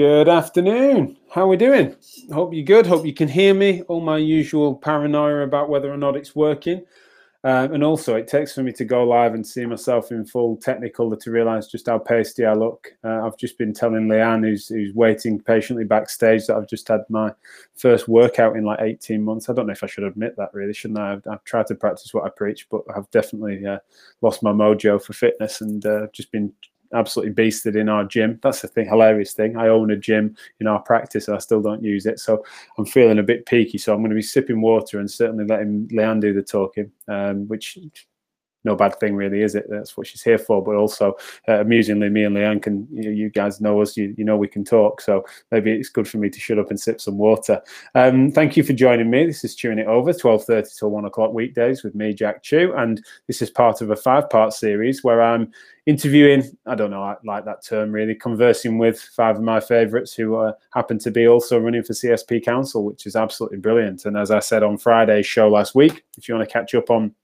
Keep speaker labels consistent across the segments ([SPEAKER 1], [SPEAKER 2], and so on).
[SPEAKER 1] Good afternoon. How are we doing? Hope you're good. Hope you can hear me. All my usual paranoia about whether or not it's working. Um, and also, it takes for me to go live and see myself in full technical to realize just how pasty I look. Uh, I've just been telling Leanne, who's, who's waiting patiently backstage, that I've just had my first workout in like 18 months. I don't know if I should admit that, really, shouldn't I? I've, I've tried to practice what I preach, but I've definitely uh, lost my mojo for fitness and uh, just been absolutely beasted in our gym. That's the thing, hilarious thing. I own a gym in our practice and I still don't use it. So I'm feeling a bit peaky. So I'm going to be sipping water and certainly letting Leanne do the talking, um, which no bad thing really is it? That's what she's here for. But also uh, amusingly me and leanne can you, you guys know us you, you, know we can talk. So maybe it's good for me to shut up and sip some water. Um, thank you for joining me. This is chewing it over 12.30 till 1 o'clock weekdays with me jack chew. And this is part of a five part series where i'm interviewing i don't know i like that term really conversing with five of my favorites who uh, happen to be also running for csp council which is absolutely brilliant. And as i said on friday's show last week if you want to catch up on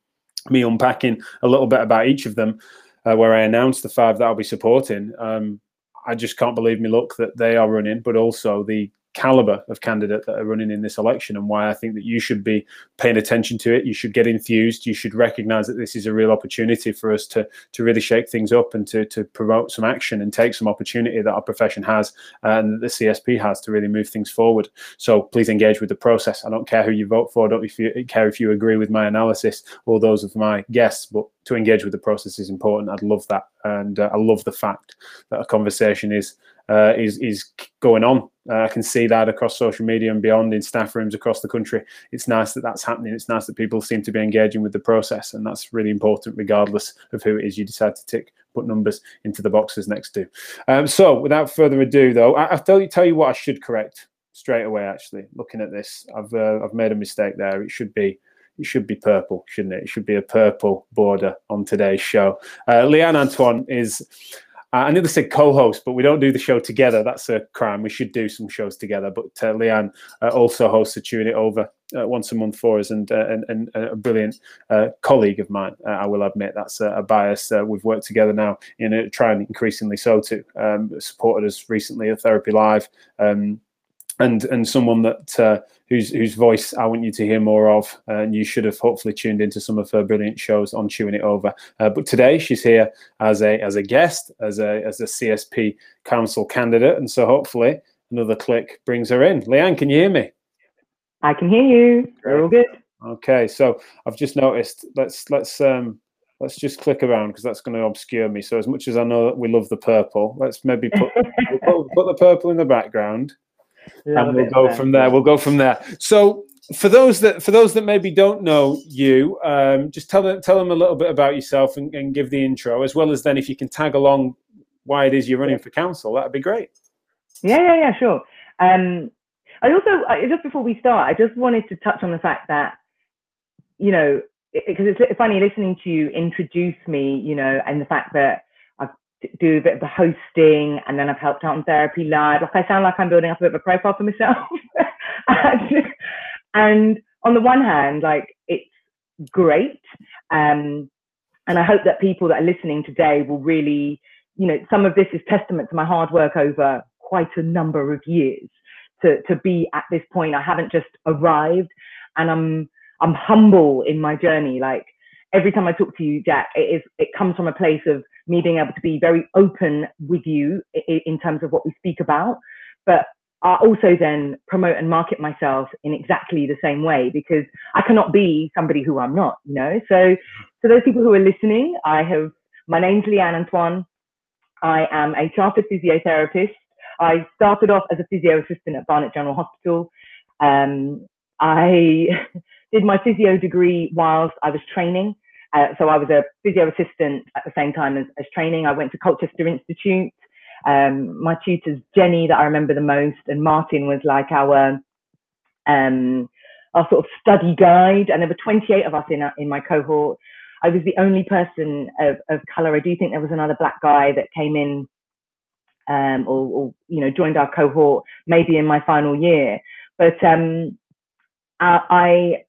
[SPEAKER 1] me unpacking a little bit about each of them, uh, where I announced the five that I'll be supporting. Um, I just can't believe me luck that they are running, but also the caliber of candidate that are running in this election and why I think that you should be paying attention to it. You should get enthused. You should recognize that this is a real opportunity for us to to really shake things up and to to promote some action and take some opportunity that our profession has and that the CSP has to really move things forward. So please engage with the process. I don't care who you vote for. I don't if you, care if you agree with my analysis or those of my guests, but to engage with the process is important. I'd love that, and uh, I love the fact that a conversation is uh, is is going on. Uh, I can see that across social media and beyond in staff rooms across the country. It's nice that that's happening. It's nice that people seem to be engaging with the process, and that's really important, regardless of who it is you decide to tick put numbers into the boxes next to. Um, so, without further ado, though, I, will tell you tell you what I should correct straight away. Actually, looking at this, I've uh, I've made a mistake there. It should be it should be purple, shouldn't it? It should be a purple border on today's show. Uh, Leanne Antoine is uh, I nearly said co-host, but we don't do the show together. That's a crime. We should do some shows together. But uh, Leanne uh, also hosts a Chewing It Over uh, once a month for us, and uh, and, and a brilliant uh, colleague of mine. I will admit that's a, a bias. we've worked together now in a, trying increasingly so to um, supported us recently at Therapy Live. Um, and and someone that uh, whose whose voice I want you to hear more of, and you should have hopefully tuned into some of her brilliant shows on Chewing It Over. Uh, but today she's here as a as a guest, as a as a CSP council candidate, and so hopefully another click brings her in. Leanne, can you hear me?
[SPEAKER 2] I can hear you. We're all good.
[SPEAKER 1] Okay, so I've just noticed. Let's let's um let's just click around because that's going to obscure me. So as much as I know that we love the purple, let's maybe put, put, put the purple in the background. Love and we'll go from there. We'll go from there. So for those that for those that maybe don't know you, um, just tell them tell them a little bit about yourself and, and, give the intro, as well as then if you can tag along why it is you're running for council, that'd be great.
[SPEAKER 2] Yeah, yeah, yeah, sure. Um, I also just before we start, I just wanted to touch on the fact that you know because it, it's funny listening to you introduce me, you know, and the fact that do a bit of the hosting and then I've helped out on Therapy Live. Like I sound like I'm building up a bit of a profile for myself. and, and, on the one hand, like it's great. Um, and I hope that people that are listening today will really, you know, some of this is testament to my hard work over quite a number of years to, to be at this point. I haven't just arrived and I'm, I'm humble in my journey. Like every time I talk to you, Jack, it is, it comes from a place of me being able to be very open with you in terms of what we speak about, but I also then promote and market myself in exactly the same way because I cannot be somebody who I'm not, you know. So, so those people who are listening, I have my name's Leanne Antoine. I am a chartered physiotherapist. I started off as a physio assistant at Barnet General Hospital. Um, I did my physio degree whilst I was training. Uh, so I was a physio assistant at the same time as, as training. I went to Colchester Institute. Um, my tutors, Jenny, that I remember the most, and Martin was like our um, our sort of study guide. And there were 28 of us in in my cohort. I was the only person of, of color. I do think there was another black guy that came in um, or, or, you know joined our cohort maybe in my final year. But um, I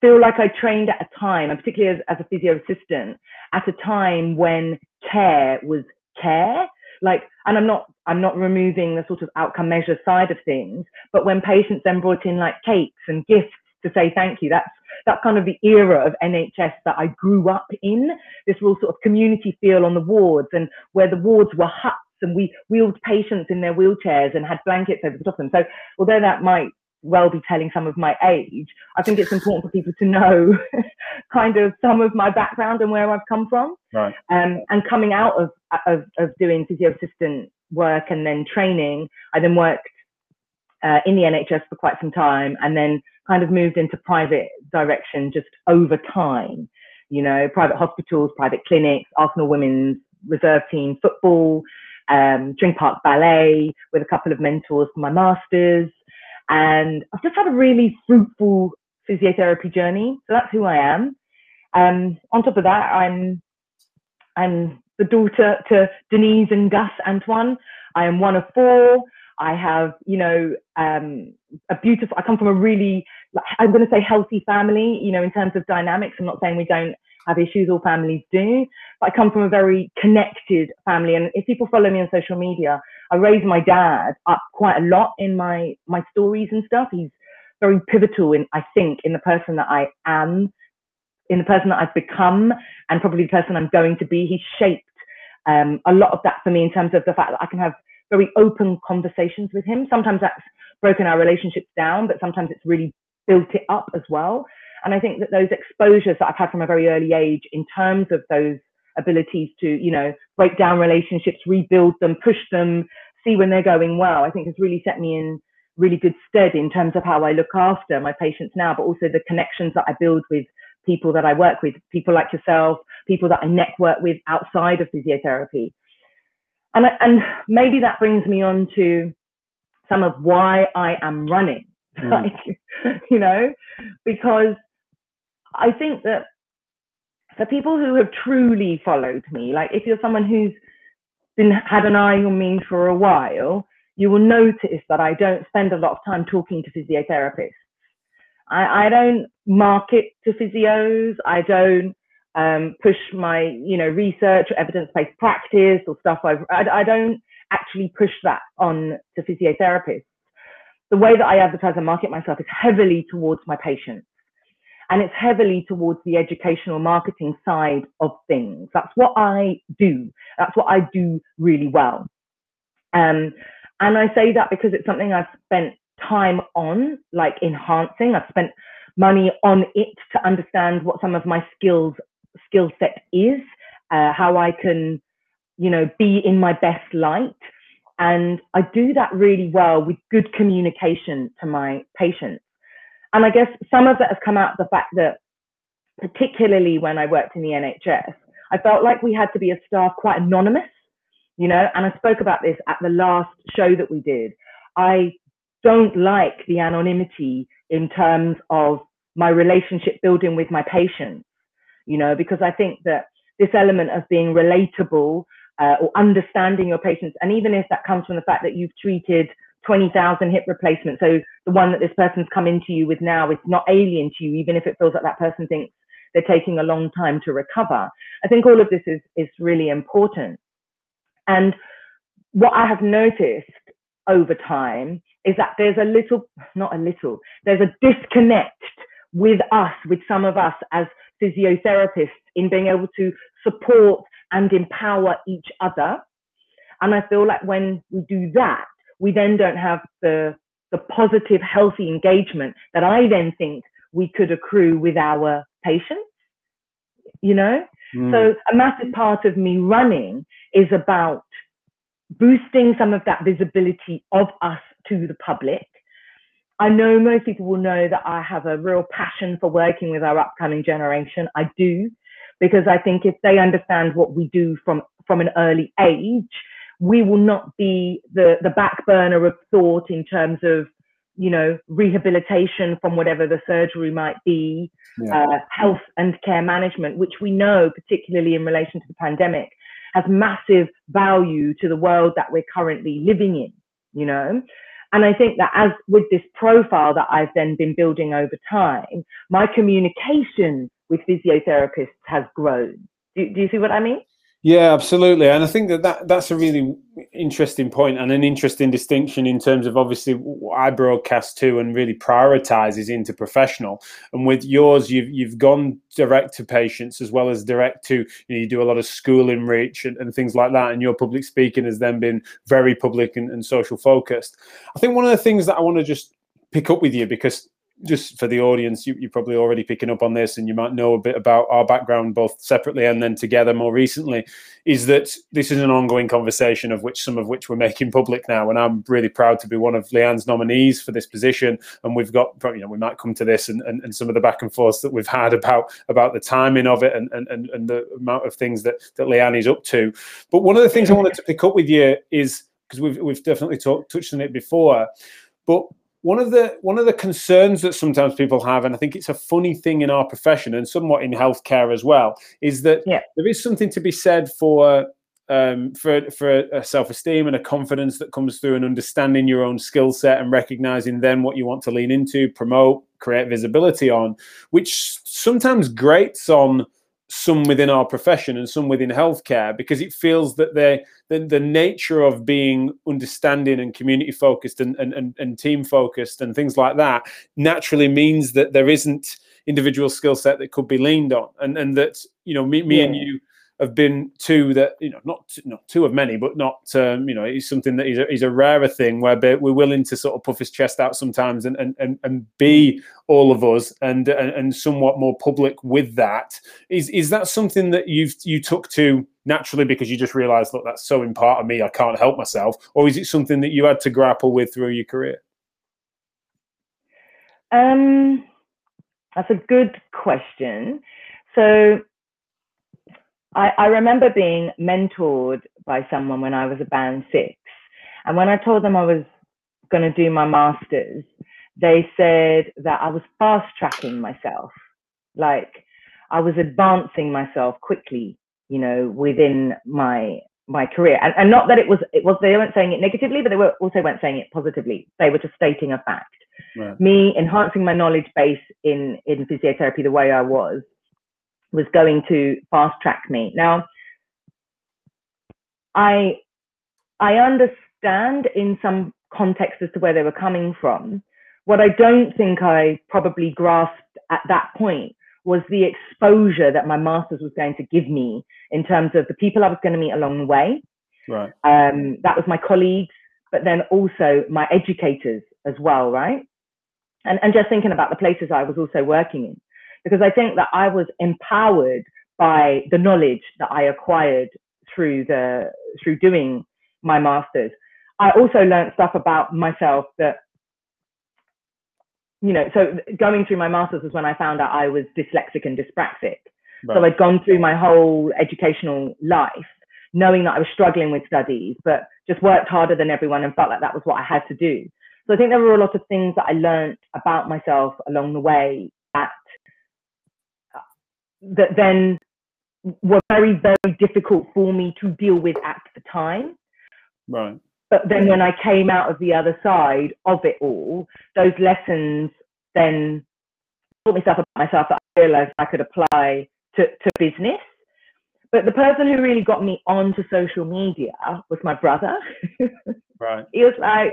[SPEAKER 2] feel like I trained at a time, and particularly as, as a physio assistant, at a time when care was care. like, and I'm not, I'm not removing the sort of outcome measure side of things, but when patients then brought in like cakes and gifts to say thank you, that's, that's kind of the era of NHS that I grew up in, this real sort of community feel on the wards and where the wards were huts and we wheeled patients in their wheelchairs and had blankets over the top of them. So although that might well be telling some of my age, I think it's important for people to know kind of some of my background and where I've come from.
[SPEAKER 1] Right.
[SPEAKER 2] Um, and coming out of, of, of doing physio assistant work and then training, I then worked uh, in the NHS for quite some time and then kind of moved into private direction just over time. You know, private hospitals, private clinics, Arsenal Women's Reserve Team football, um, Tring Park Ballet with a couple of mentors for my masters. And I've just had a really fruitful physiotherapy journey. So that's who I am. Um, on top of that, I'm I'm the daughter to Denise and Gus Antoine. I am one of four. I have, you know, um, a beautiful. I come from a really, I'm going to say, healthy family. You know, in terms of dynamics. I'm not saying we don't have issues. All families do. But I come from a very connected family. And if people follow me on social media, I raised my dad up quite a lot in my my stories and stuff. He's very pivotal in, I think, in the person that I am, in the person that I've become, and probably the person I'm going to be. He's shaped um, a lot of that for me in terms of the fact that I can have very open conversations with him. Sometimes that's broken our relationships down, but sometimes it's really built it up as well. And I think that those exposures that I've had from a very early age in terms of those abilities to, you know, break down relationships, rebuild them, push them, see when they're going well, I think has really set me in really good stead in terms of how I look after my patients now, but also the connections that I build with people that I work with, people like yourself, people that I network with outside of physiotherapy. And, and maybe that brings me on to some of why I am running, mm. like, you know, because I think that for people who have truly followed me, like if you're someone who's been had an eye on me for a while, you will notice that I don't spend a lot of time talking to physiotherapists. I, I don't market to physios. I don't um, push my, you know, research or evidence-based practice or stuff. I've, I, I don't actually push that on to physiotherapists. The way that I advertise and market myself is heavily towards my patients and it's heavily towards the educational marketing side of things. That's what I do. That's what I do really well. Um, and I say that because it's something I've spent time on, like enhancing. I've spent money on it to understand what some of my skills skill set is, uh, how I can, you know, be in my best light. And I do that really well with good communication to my patients. And I guess some of that has come out of the fact that, particularly when I worked in the NHS, I felt like we had to be a staff quite anonymous, you know, and I spoke about this at the last show that we did. I don't like the anonymity in terms of my relationship building with my patients, you know, because I think that this element of being relatable uh, or understanding your patients, and even if that comes from the fact that you've treated 20,000 hip replacements. So the one that this person's come into you with now is not alien to you, even if it feels like that person thinks they're taking a long time to recover. I think all of this is, is really important. And what I have noticed over time is that there's a little, not a little, there's a disconnect with us, with some of us as physiotherapists in being able to support and empower each other. And I feel like when we do that, we then don't have the, the positive, healthy engagement that I then think we could accrue with our patients, you know? Mm. So a massive part of me running is about boosting some of that visibility of us to the public. I know most people will know that I have a real passion for working with our upcoming generation. I do, because I think if they understand what we do from, from an early age, we will not be the, the back burner of thought in terms of, you know, rehabilitation from whatever the surgery might be, yeah. uh, health and care management, which we know, particularly in relation to the pandemic, has massive value to the world that we're currently living in, you know. And I think that as with this profile that I've then been building over time, my communication with physiotherapists has grown. Do, do you see what I mean?
[SPEAKER 1] Yeah, absolutely, and I think that, that that's a really interesting point and an interesting distinction in terms of obviously what I broadcast to and really prioritizes into professional. And with yours, you've you've gone direct to patients as well as direct to you, know, you do a lot of schooling reach and, and, things like that. And your public speaking has then been very public and, and social focused. I think one of the things that I want to just pick up with you because just for the audience, you, you're probably already picking up on this, and you might know a bit about our background both separately and then together more recently. Is that this is an ongoing conversation of which some of which we're making public now, and I'm really proud to be one of Leanne's nominees for this position. And we've got, you know, we might come to this and, and, and some of the back and forth that we've had about about the timing of it and and, and the amount of things that that Leanne is up to. But one of the things I wanted to pick up with you is because we've we've definitely talked touched on it before, but one of the one of the concerns that sometimes people have, and I think it's a funny thing in our profession and somewhat in healthcare as well, is that yeah. there is something to be said for um, for for a self-esteem and a confidence that comes through and understanding your own skill set and recognizing then what you want to lean into, promote, create visibility on, which sometimes grates on some within our profession and some within healthcare because it feels that they the, the nature of being understanding and community focused and, and, and, and team focused and things like that naturally means that there isn't individual skill set that could be leaned on and and that you know me, me yeah. and you have been two that you know not not two of many, but not um, you know it's something that is a, is a rarer thing where we're willing to sort of puff his chest out sometimes and and and, and be all of us and, and and somewhat more public with that. Is is that something that you've you took to naturally because you just realised look that's so in part of me I can't help myself, or is it something that you had to grapple with through your career?
[SPEAKER 2] Um, that's a good question. So I, I remember being mentored by someone when I was a band six. And when I told them I was going to do my master's, they said that I was fast tracking myself. Like I was advancing myself quickly, you know, within my my career. And, and not that it was it was they weren't saying it negatively, but they were also weren't saying it positively. They were just stating a fact. Right. Me enhancing my knowledge base in in physiotherapy the way I was was going to fast track me. Now, I I understand in some context as to where they were coming from. What I don't think I probably grasped at that point was the exposure that my master's was going to give me in terms of the people I was going to meet along the way.
[SPEAKER 1] Right.
[SPEAKER 2] Um, that was my colleagues, but then also my educators as well, right? And, and just thinking about the places I was also working in because I think that I was empowered by the knowledge that I acquired through the through doing my masters. I also learned stuff about myself that you know, so going through my masters was when I found out I was dyslexic and dyspraxic. Right. So I'd gone through my whole educational life knowing that I was struggling with studies, but just worked harder than everyone and felt like that was what I had to do. So I think there were a lot of things that I learned about myself along the way that uh, that then were very, very difficult for me to deal with at the time.
[SPEAKER 1] Right.
[SPEAKER 2] But then when I came out of the other side of it all, those lessons then taught me stuff about myself that I realized I could apply to, to business. But the person who really got me onto social media was my brother.
[SPEAKER 1] right.
[SPEAKER 2] he was like,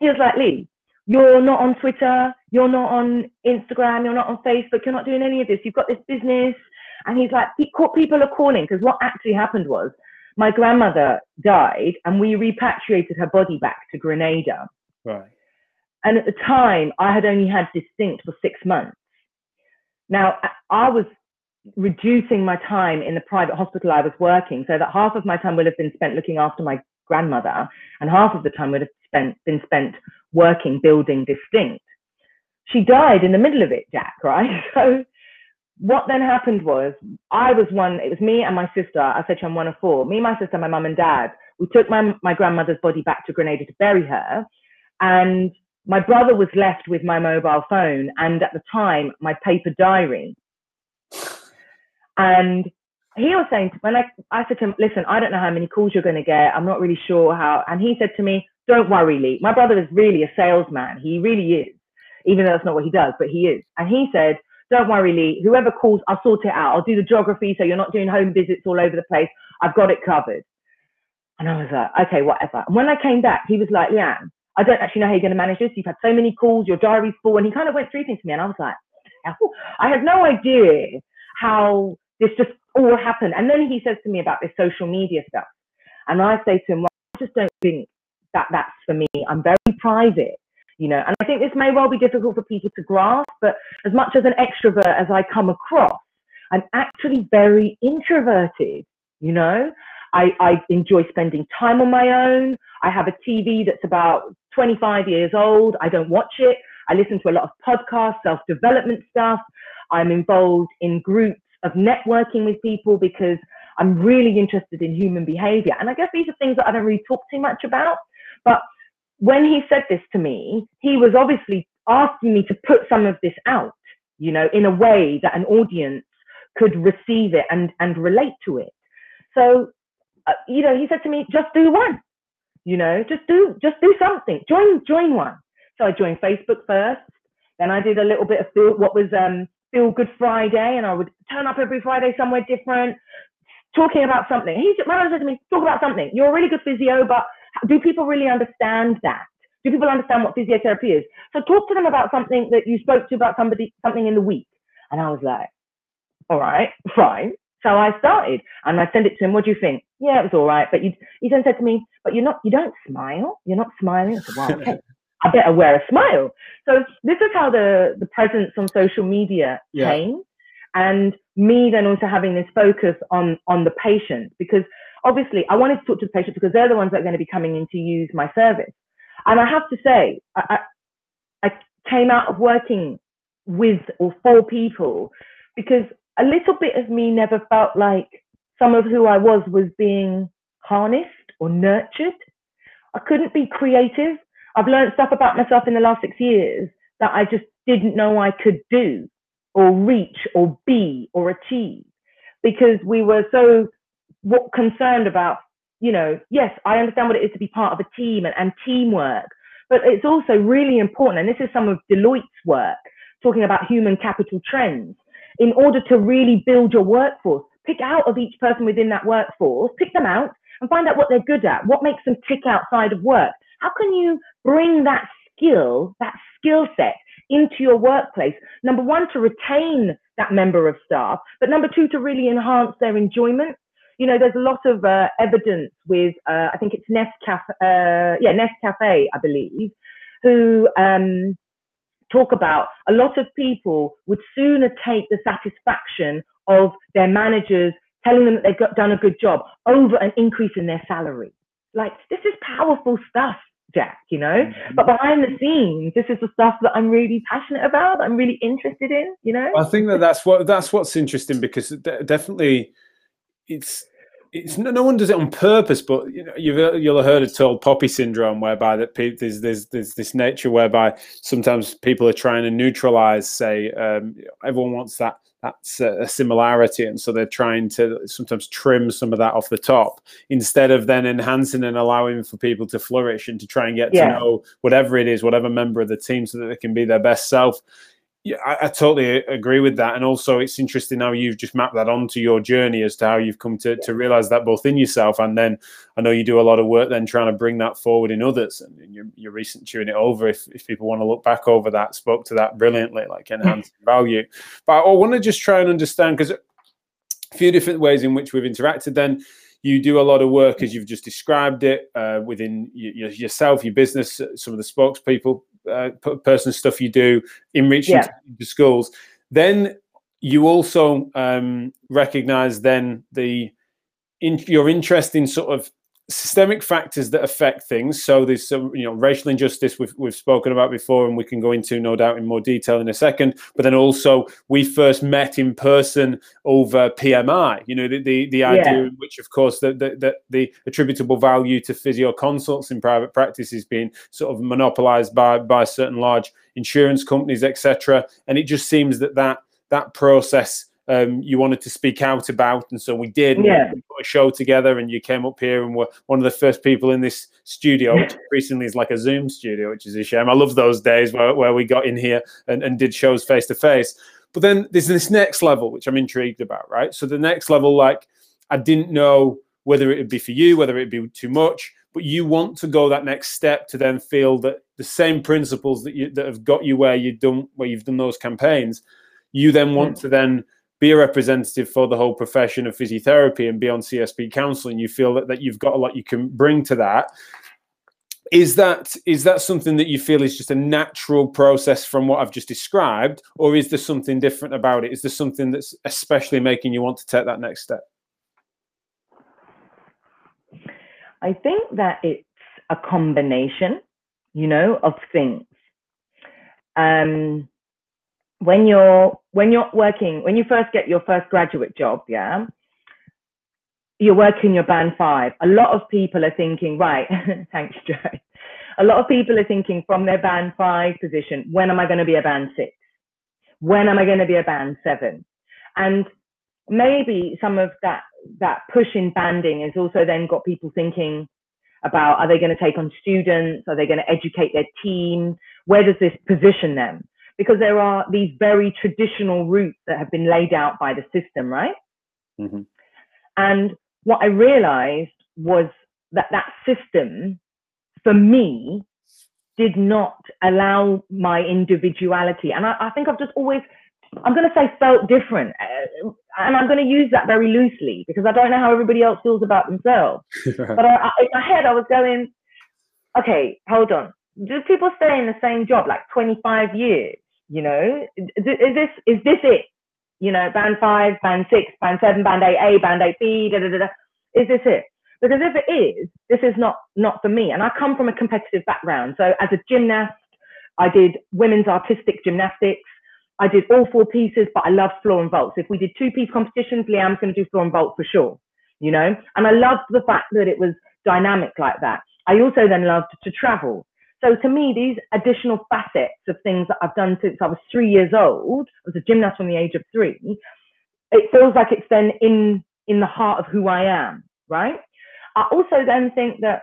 [SPEAKER 2] he was like, Lee, you're not on Twitter, you're not on Instagram, you're not on Facebook, you're not doing any of this. You've got this business. And he's like, people are calling because what actually happened was my grandmother died and we repatriated her body back to Grenada.
[SPEAKER 1] Right.
[SPEAKER 2] And at the time, I had only had distinct for six months. Now, I was reducing my time in the private hospital I was working so that half of my time would have been spent looking after my grandmother and half of the time would have spent, been spent working, building distinct. She died in the middle of it, Jack, right? So what then happened was I was one, it was me and my sister. I said I'm one of four. Me, my sister, my mum and dad. We took my, my grandmother's body back to Grenada to bury her. And my brother was left with my mobile phone and at the time my paper diary. And he was saying when I, I said to him, listen, I don't know how many calls you're going to get. I'm not really sure how. And he said to me, don't worry, Lee. My brother is really a salesman. He really is, even though that's not what he does, but he is. And he said, don't worry, Lee. Whoever calls, I'll sort it out. I'll do the geography so you're not doing home visits all over the place. I've got it covered. And I was like, okay, whatever. And when I came back, he was like, Leanne, I don't actually know how you're going to manage this. You've had so many calls, your diary's full. And he kind of went through things to me. And I was like, I had no idea how this just all happened. And then he says to me about this social media stuff. And I say to him, well, I just don't think that that's for me. I'm very private, you know, and I think this may well be difficult for people to grasp, but as much as an extrovert as I come across, I'm actually very introverted, you know. I, I enjoy spending time on my own. I have a TV that's about 25 years old. I don't watch it. I listen to a lot of podcasts, self development stuff. I'm involved in groups of networking with people because I'm really interested in human behavior. And I guess these are things that I don't really talk too much about. But when he said this to me, he was obviously asking me to put some of this out, you know, in a way that an audience could receive it and, and relate to it. So, uh, you know, he said to me, just do one, you know, just do, just do something, join, join one. So I joined Facebook first. Then I did a little bit of feel, what was um, Feel Good Friday, and I would turn up every Friday somewhere different, talking about something. He my said to me, talk about something. You're a really good physio, but do people really understand that? Do people understand what physiotherapy is? So talk to them about something that you spoke to about somebody something in the week. And I was like, all right, fine. So I started and I sent it to him. What do you think? Yeah, it was all right. But you, he then said to me, but you're not, you don't smile. You're not smiling. I said, well, okay. I better wear a smile. So this is how the, the presence on social media yeah. came. And me then also having this focus on, on the patient because obviously I wanted to talk to the patient because they're the ones that are going to be coming in to use my service. And I have to say, I, I, I came out of working with or for people because a little bit of me never felt like some of who I was was being harnessed or nurtured. I couldn't be creative. I've learned stuff about myself in the last six years that I just didn't know I could do or reach or be or achieve because we were so what concerned about, you know, yes, I understand what it is to be part of a team and, and teamwork, but it's also really important, and this is some of Deloitte's work, talking about human capital trends. In order to really build your workforce, pick out of each person within that workforce, pick them out and find out what they're good at, what makes them tick outside of work. How can you bring that skill, that skill set into your workplace? Number one, to retain that member of staff, but number two, to really enhance their enjoyment you know, there's a lot of uh, evidence with, uh, I think it's Nescafe, uh, yeah, Nescafe, I believe, who um, talk about a lot of people would sooner take the satisfaction of their managers telling them that they've got, done a good job over an increase in their salary. Like, this is powerful stuff. Jack, you know. Mm-hmm. But behind the scenes, this is the stuff that I'm really passionate about. I'm really interested in, you know.
[SPEAKER 1] I think that that's what that's what's interesting because definitely it's it's no, no one does it on purpose, but you know, you've you'll have heard of tall poppy syndrome, whereby that pe- there's, there's there's this nature whereby sometimes people are trying to neutralize. Say um, everyone wants that that's a similarity, and so they're trying to sometimes trim some of that off the top instead of then enhancing and allowing for people to flourish and to try and get yeah. to know whatever it is, whatever member of the team, so that they can be their best self yeah, I, I, totally agree with that. And also, it's interesting how you've just mapped that onto your journey as to how you've come to, to realize that both in yourself and then I know you do a lot of work then trying to bring that forward in others. And your, your recent chewing it over, if, if people want to look back over that, spoke to that brilliantly, like enhancing value. But I want to just try and understand because a few different ways in which we've interacted then you do a lot of work as you've just described it uh, within yourself, your business, some of the spokespeople uh, person stuff you do in reaching yeah. to schools. Then you also um, recognize then the in, your interest in sort of systemic factors that affect things. So there's some, you know, racial injustice we've, we've spoken about before, and we can go into no doubt in more detail in a second. But then also we first met in person over PMI. You know, the the, the idea, which of course the, the, the the attributable value to physio consults in private practice is being sort of monopolized by by certain large insurance companies, etc. And it just seems that that that process um, you wanted to speak out about, and so we did.
[SPEAKER 2] Yeah.
[SPEAKER 1] We put a show together, and you came up here and were one of the first people in this studio, which recently is like a Zoom studio, which is a shame. I love those days where, where we got in here and, and did shows face to face. But then there's this next level, which I'm intrigued about, right? So the next level, like I didn't know whether it would be for you, whether it'd be too much, but you want to go that next step to then feel that the same principles that you that have got you where you've done where you've done those campaigns, you then want to then be a representative for the whole profession of physiotherapy and be on CSP counseling. You feel that, that you've got a lot you can bring to that is that is that something that you feel is just a natural process from what I've just described, or is there something different about it? Is there something that's especially making you want to take that next step?
[SPEAKER 2] I think that it's a combination, you know, of things. Um, when you're when you're working, when you first get your first graduate job, yeah, you're working your band five. A lot of people are thinking, right, thanks, Joe. A lot of people are thinking from their band five position, when am I going to be a band six? When am I going to be a band seven? And maybe some of that that push in banding has also then got people thinking about are they going to take on students? Are they going to educate their team? Where does this position them? Because there are these very traditional routes that have been laid out by the system, right? Mm-hmm. And what I realized was that that system, for me, did not allow my individuality. And I, I think I've just always, I'm going to say felt different. Uh, and I'm going to use that very loosely because I don't know how everybody else feels about themselves. but I, I, in my head, I was going, okay, hold on. Do people stay in the same job like 25 years? You know, is, is this is this it? you know, band five, band six, band seven, band eight A, band eight B, da, da, da, da. Is this it? Because if it is, this is not not for me. And I come from a competitive background. So as a gymnast, I did women's artistic gymnastics. I did all four pieces, but I loved floor and vaults. If we did two piece competitions, Liam's going to do floor and vault for sure, you know? And I loved the fact that it was dynamic like that. I also then loved to travel. So to me, these additional facets of things that I've done since I was three years old, I was a gymnast from the age of three, it feels like it's then in in the heart of who I am, right? I also then think that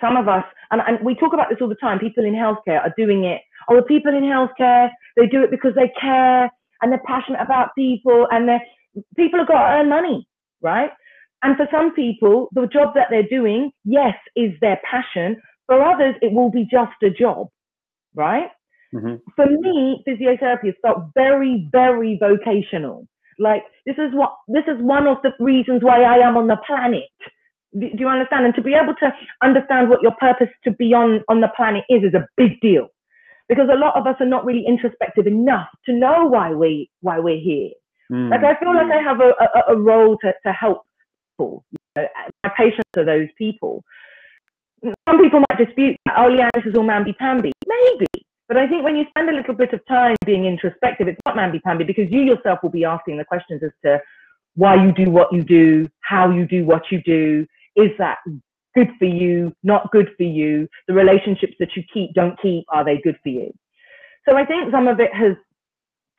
[SPEAKER 2] some of us, and, and we talk about this all the time, people in healthcare are doing it. Oh, the people in healthcare, they do it because they care and they're passionate about people and they're people have got to earn money, right? And for some people, the job that they're doing, yes, is their passion, for others, it will be just a job, right? Mm-hmm. For me, physiotherapy has felt very, very vocational. Like this is what this is one of the reasons why I am on the planet. Do, do you understand? And to be able to understand what your purpose to be on on the planet is is a big deal, because a lot of us are not really introspective enough to know why we why we're here. Mm. Like I feel like I have a, a, a role to, to help people. You know, my patients are those people some people might dispute, oh yeah, this is all mamby-pamby. Maybe. But I think when you spend a little bit of time being introspective, it's not mamby-pamby because you yourself will be asking the questions as to why you do what you do, how you do what you do. Is that good for you, not good for you? The relationships that you keep, don't keep, are they good for you? So I think some of it has,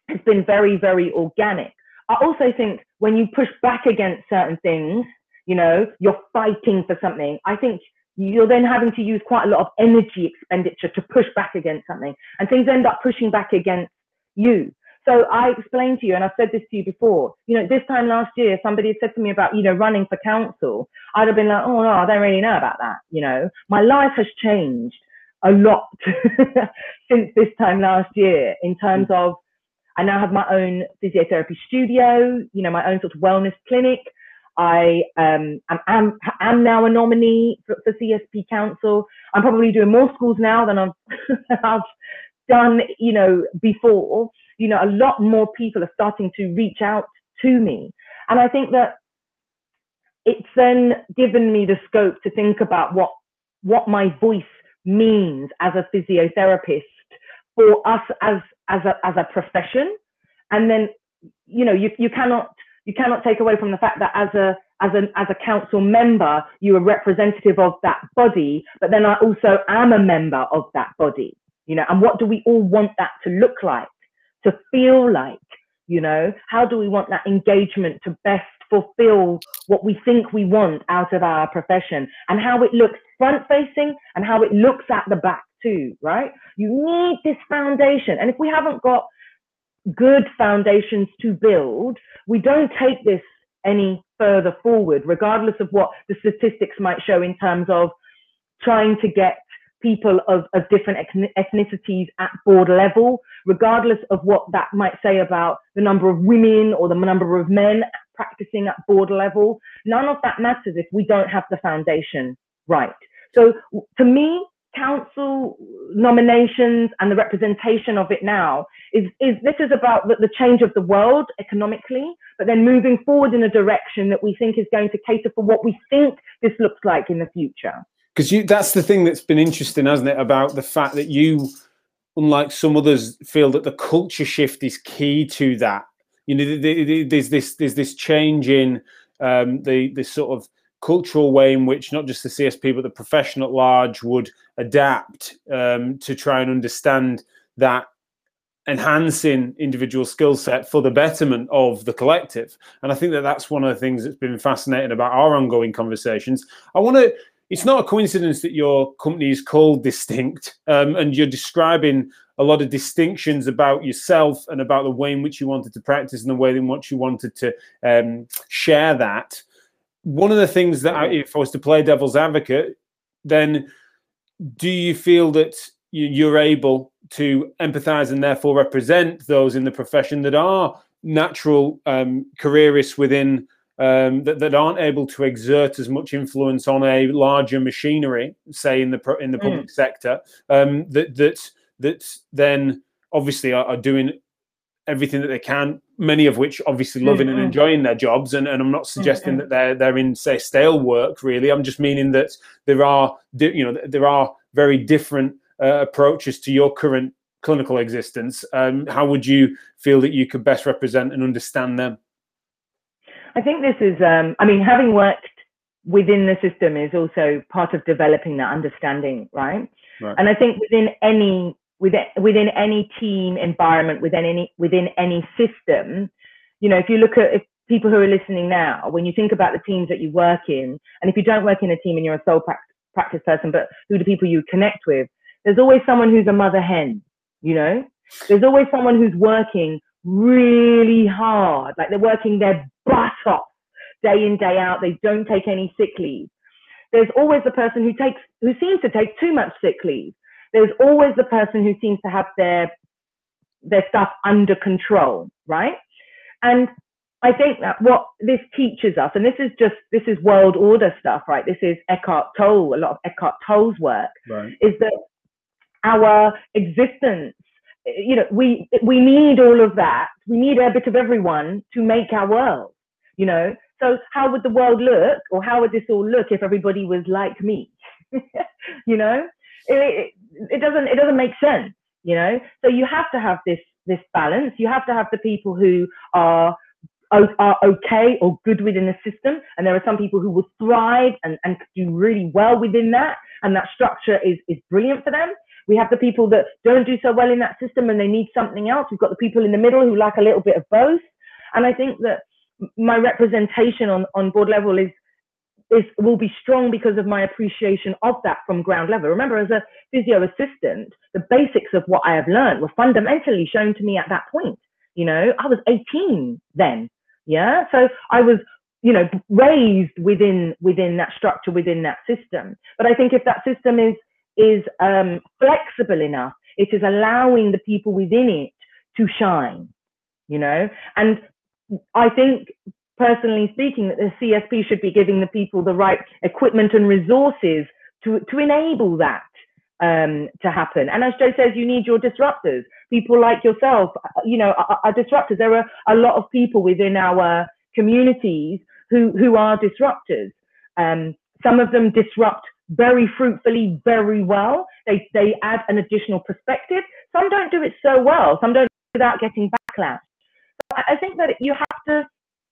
[SPEAKER 2] has been very, very organic. I also think when you push back against certain things, you know, you're fighting for something. I think you're then having to use quite a lot of energy expenditure to push back against something and things end up pushing back against you. So i explained to you and i've said this to you before you know this time last year somebody had said to me about you know running for council. I'd have been like oh no i don't really know about that you know. My life has changed a lot since this time last year in terms mm. of i now have my own physiotherapy studio you know my own sort of wellness clinic I um, am, am, am, now a nominee for, for, CSP Council. I'm probably doing more schools now than I've, I've done, you know, before. You know, a lot more people are starting to reach out to me. And I think that it's then given me the scope to think about what, what my voice means as a physiotherapist for us as, as, a, as a profession. And then, you know, you, you cannot you cannot take away from the fact that as a as a as a council member, you are representative of that body, but then I also am a member of that body, you know. And what do we all want that to look like, to feel like, you know? How do we want that engagement to best fulfill what we think we want out of our profession, and how it looks front facing, and how it looks at the back too, right? You need this foundation, and if we haven't got good foundations to build, we don't take this any further forward, regardless of what the statistics might show in terms of trying to get people of, of different ethnicities at board level, regardless of what that might say about the number of women or the number of men practicing at board level. None of that matters if we don't have the foundation right. So to me, council nominations and the representation of it now is, is this is about the, the change of the world economically, but then moving forward in a direction that we think is going to cater for what we think this looks like in the future.
[SPEAKER 1] Because you that's the thing that's been interesting, hasn't it, about the fact that you, unlike some others, feel that the culture shift is key to that. You know, there's this there's this change in um, the the sort of cultural way in which not just the CSP but the profession at large would adapt um, to try and understand that enhancing individual skill set for the betterment of the collective. And i think that that's one of the things that's been fascinating about our ongoing conversations. I want to it's not a coincidence that your company is called distinct um, and you're describing a lot of distinctions about yourself and about the way in which you wanted to practice and the way in which you wanted to um, share that one of the things that I, if I was to play devil's advocate, then do you feel that you're able to empathize and therefore represent those in the profession that are natural um, careerists within um, that, that aren't able to exert as much influence on a larger machinery, say in the in the public mm. sector, um, that that that then obviously are, are doing everything that they can. Many of which obviously loving mm-hmm. and enjoying their jobs, and, and I'm not suggesting mm-hmm. that they're they're in say stale work. Really, I'm just meaning that there are you know there are very different uh, approaches to your current clinical existence. Um, how would you feel that you could best represent and understand them?
[SPEAKER 2] I think this is, um, I mean, having worked within the system is also part of developing that understanding, right? right. And I think within any within within any team environment, within any within any system, you know, if you look at if people who are listening now, when you think about the teams that you work in, and if you don't work in a team and you're a sole practice person, but who the people you connect with, there's always someone who's a mother hen, you know? There's always someone who's working really hard, like they're working their butt off day in, day out. They don't take any sick leave. There's always the person who takes, who seems to take too much sick leave there's always the person who seems to have their their stuff under control, right? And I think that what this teaches us, and this is just this is world order stuff, right? This is Eckhart Tolle, a lot of Eckhart Tolle's work, right. is that our existence, you know, we we need all of that. We need a bit of everyone to make our world, you know. So how would the world look, or how would this all look if everybody was like me? you know, it, it doesn't it doesn't make sense you know? So you have to have this this balance. You have to have the people who are are okay or good within the system. And there are some people who will thrive and, and do really well within that. And that structure is is brilliant for them. We have the people that don't do so well in that system and they need something else. We've got the people in the middle who like a little bit of both. And i think that my representation on on board level is is will be strong because of my appreciation of that from ground level. Remember, as a physio assistant, the basics of what I have learned were fundamentally shown to me at that point. You know, I was 18 then. Yeah. So I was, you know, raised within within that structure, within that system. But I think if that system is is um, flexible enough, it is allowing the people within it to shine. You know, and I think personally speaking, that the CSP should be giving the people the right equipment and resources to, to enable that um, to happen. And as Joe says, you need your disruptors, people like yourself, uh, you know, are, are disruptors. There are a lot of people within our communities who, who are disruptors. Um, some of them disrupt very fruitfully, very well. They, they add an additional perspective. Some don't do it so well. Some don't without getting backlash. I think that you have to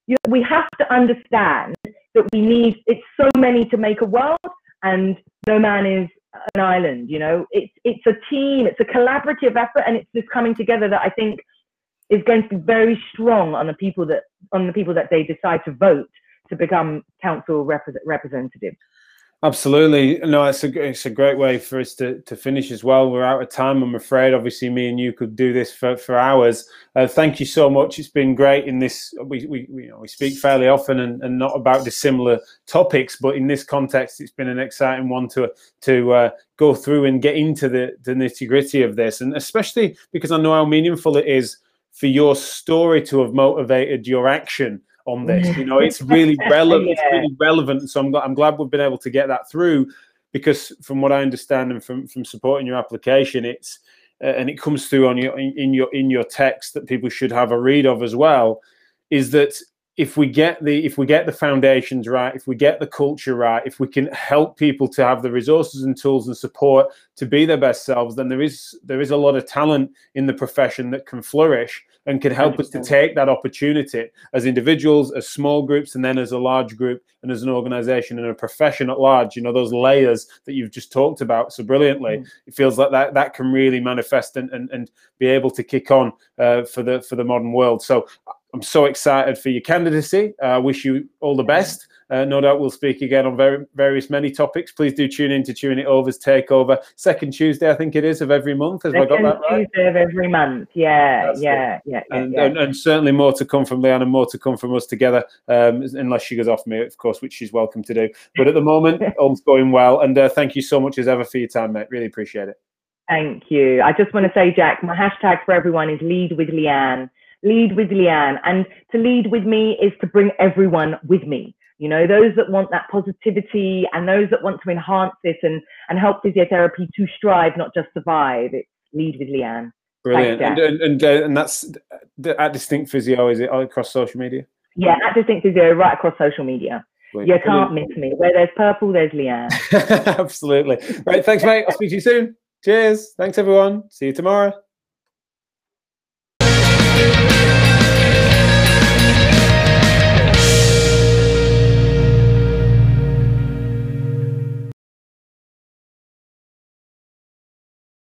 [SPEAKER 2] you know, we have to understand that we need it's so many to make a world and no man is an island you know? It's it's a team it's a collaborative effort and it's this coming together that i think is going to be very strong on the people that on the people that they decide to vote to become council rep- representatives
[SPEAKER 1] Absolutely. No, it's a it's a great way for us to, to finish as well. We're out of time, I'm afraid. Obviously, me and you could do this for, for hours. Uh, thank you so much. It's been great in this. We, we, we, you know, we speak fairly often and, and not about dissimilar topics, but in this context, it's been an exciting one to to uh, go through and get into the, the nitty gritty of this. And especially because I know how meaningful it is for your story to have motivated your action on this. You know, it's really relevant. yeah. It's really relevant. So I'm, I'm glad we've been able to get that through, because from what I understand and from from supporting your application, it's uh, and it comes through on your in, in your in your text that people should have a read of as well. Is that if we get the if we get the foundations right if we get the culture right if we can help people to have the resources and tools and support to be their best selves then there is there is a lot of talent in the profession that can flourish and can help 100%. us to take that opportunity as individuals as small groups and then as a large group and as an organization and a profession at large you know those layers that you've just talked about so brilliantly mm. it feels like that that can really manifest and and, and be able to kick on uh, for the for the modern world so I'm so excited for your candidacy. I uh, wish you all the best. Uh, no doubt we'll speak again on very, various many topics. Please do tune in to Chewing It Over's Takeover. Second Tuesday, I think it is, of every month. Has
[SPEAKER 2] Second
[SPEAKER 1] I got that
[SPEAKER 2] right? Tuesday of every month. Yeah, yeah, yeah, yeah,
[SPEAKER 1] and,
[SPEAKER 2] yeah.
[SPEAKER 1] And, and, certainly more to come from Leanne and more to come from us together, um, unless she goes off me, of course, which she's welcome to do. But at the moment, all's going well. And uh, thank you so much as ever for your time, mate. Really appreciate it.
[SPEAKER 2] Thank you. I just want to say, Jack, my hashtag for everyone is lead with Leanne lead with Leanne. And to lead with me is to bring everyone with me. You know, those that want that positivity and those that want to enhance this and, and help physiotherapy to strive, not just survive. It's lead with Leanne.
[SPEAKER 1] Brilliant. Thanks, and, and, and, and that's the, at Distinct Physio, is it across social media?
[SPEAKER 2] Yeah, at Distinct Physio, right across social media. You can't miss me. Where there's purple, there's Leanne.
[SPEAKER 1] Absolutely. Right. Thanks, mate. I'll speak to you soon. Cheers. Thanks, everyone. See you tomorrow.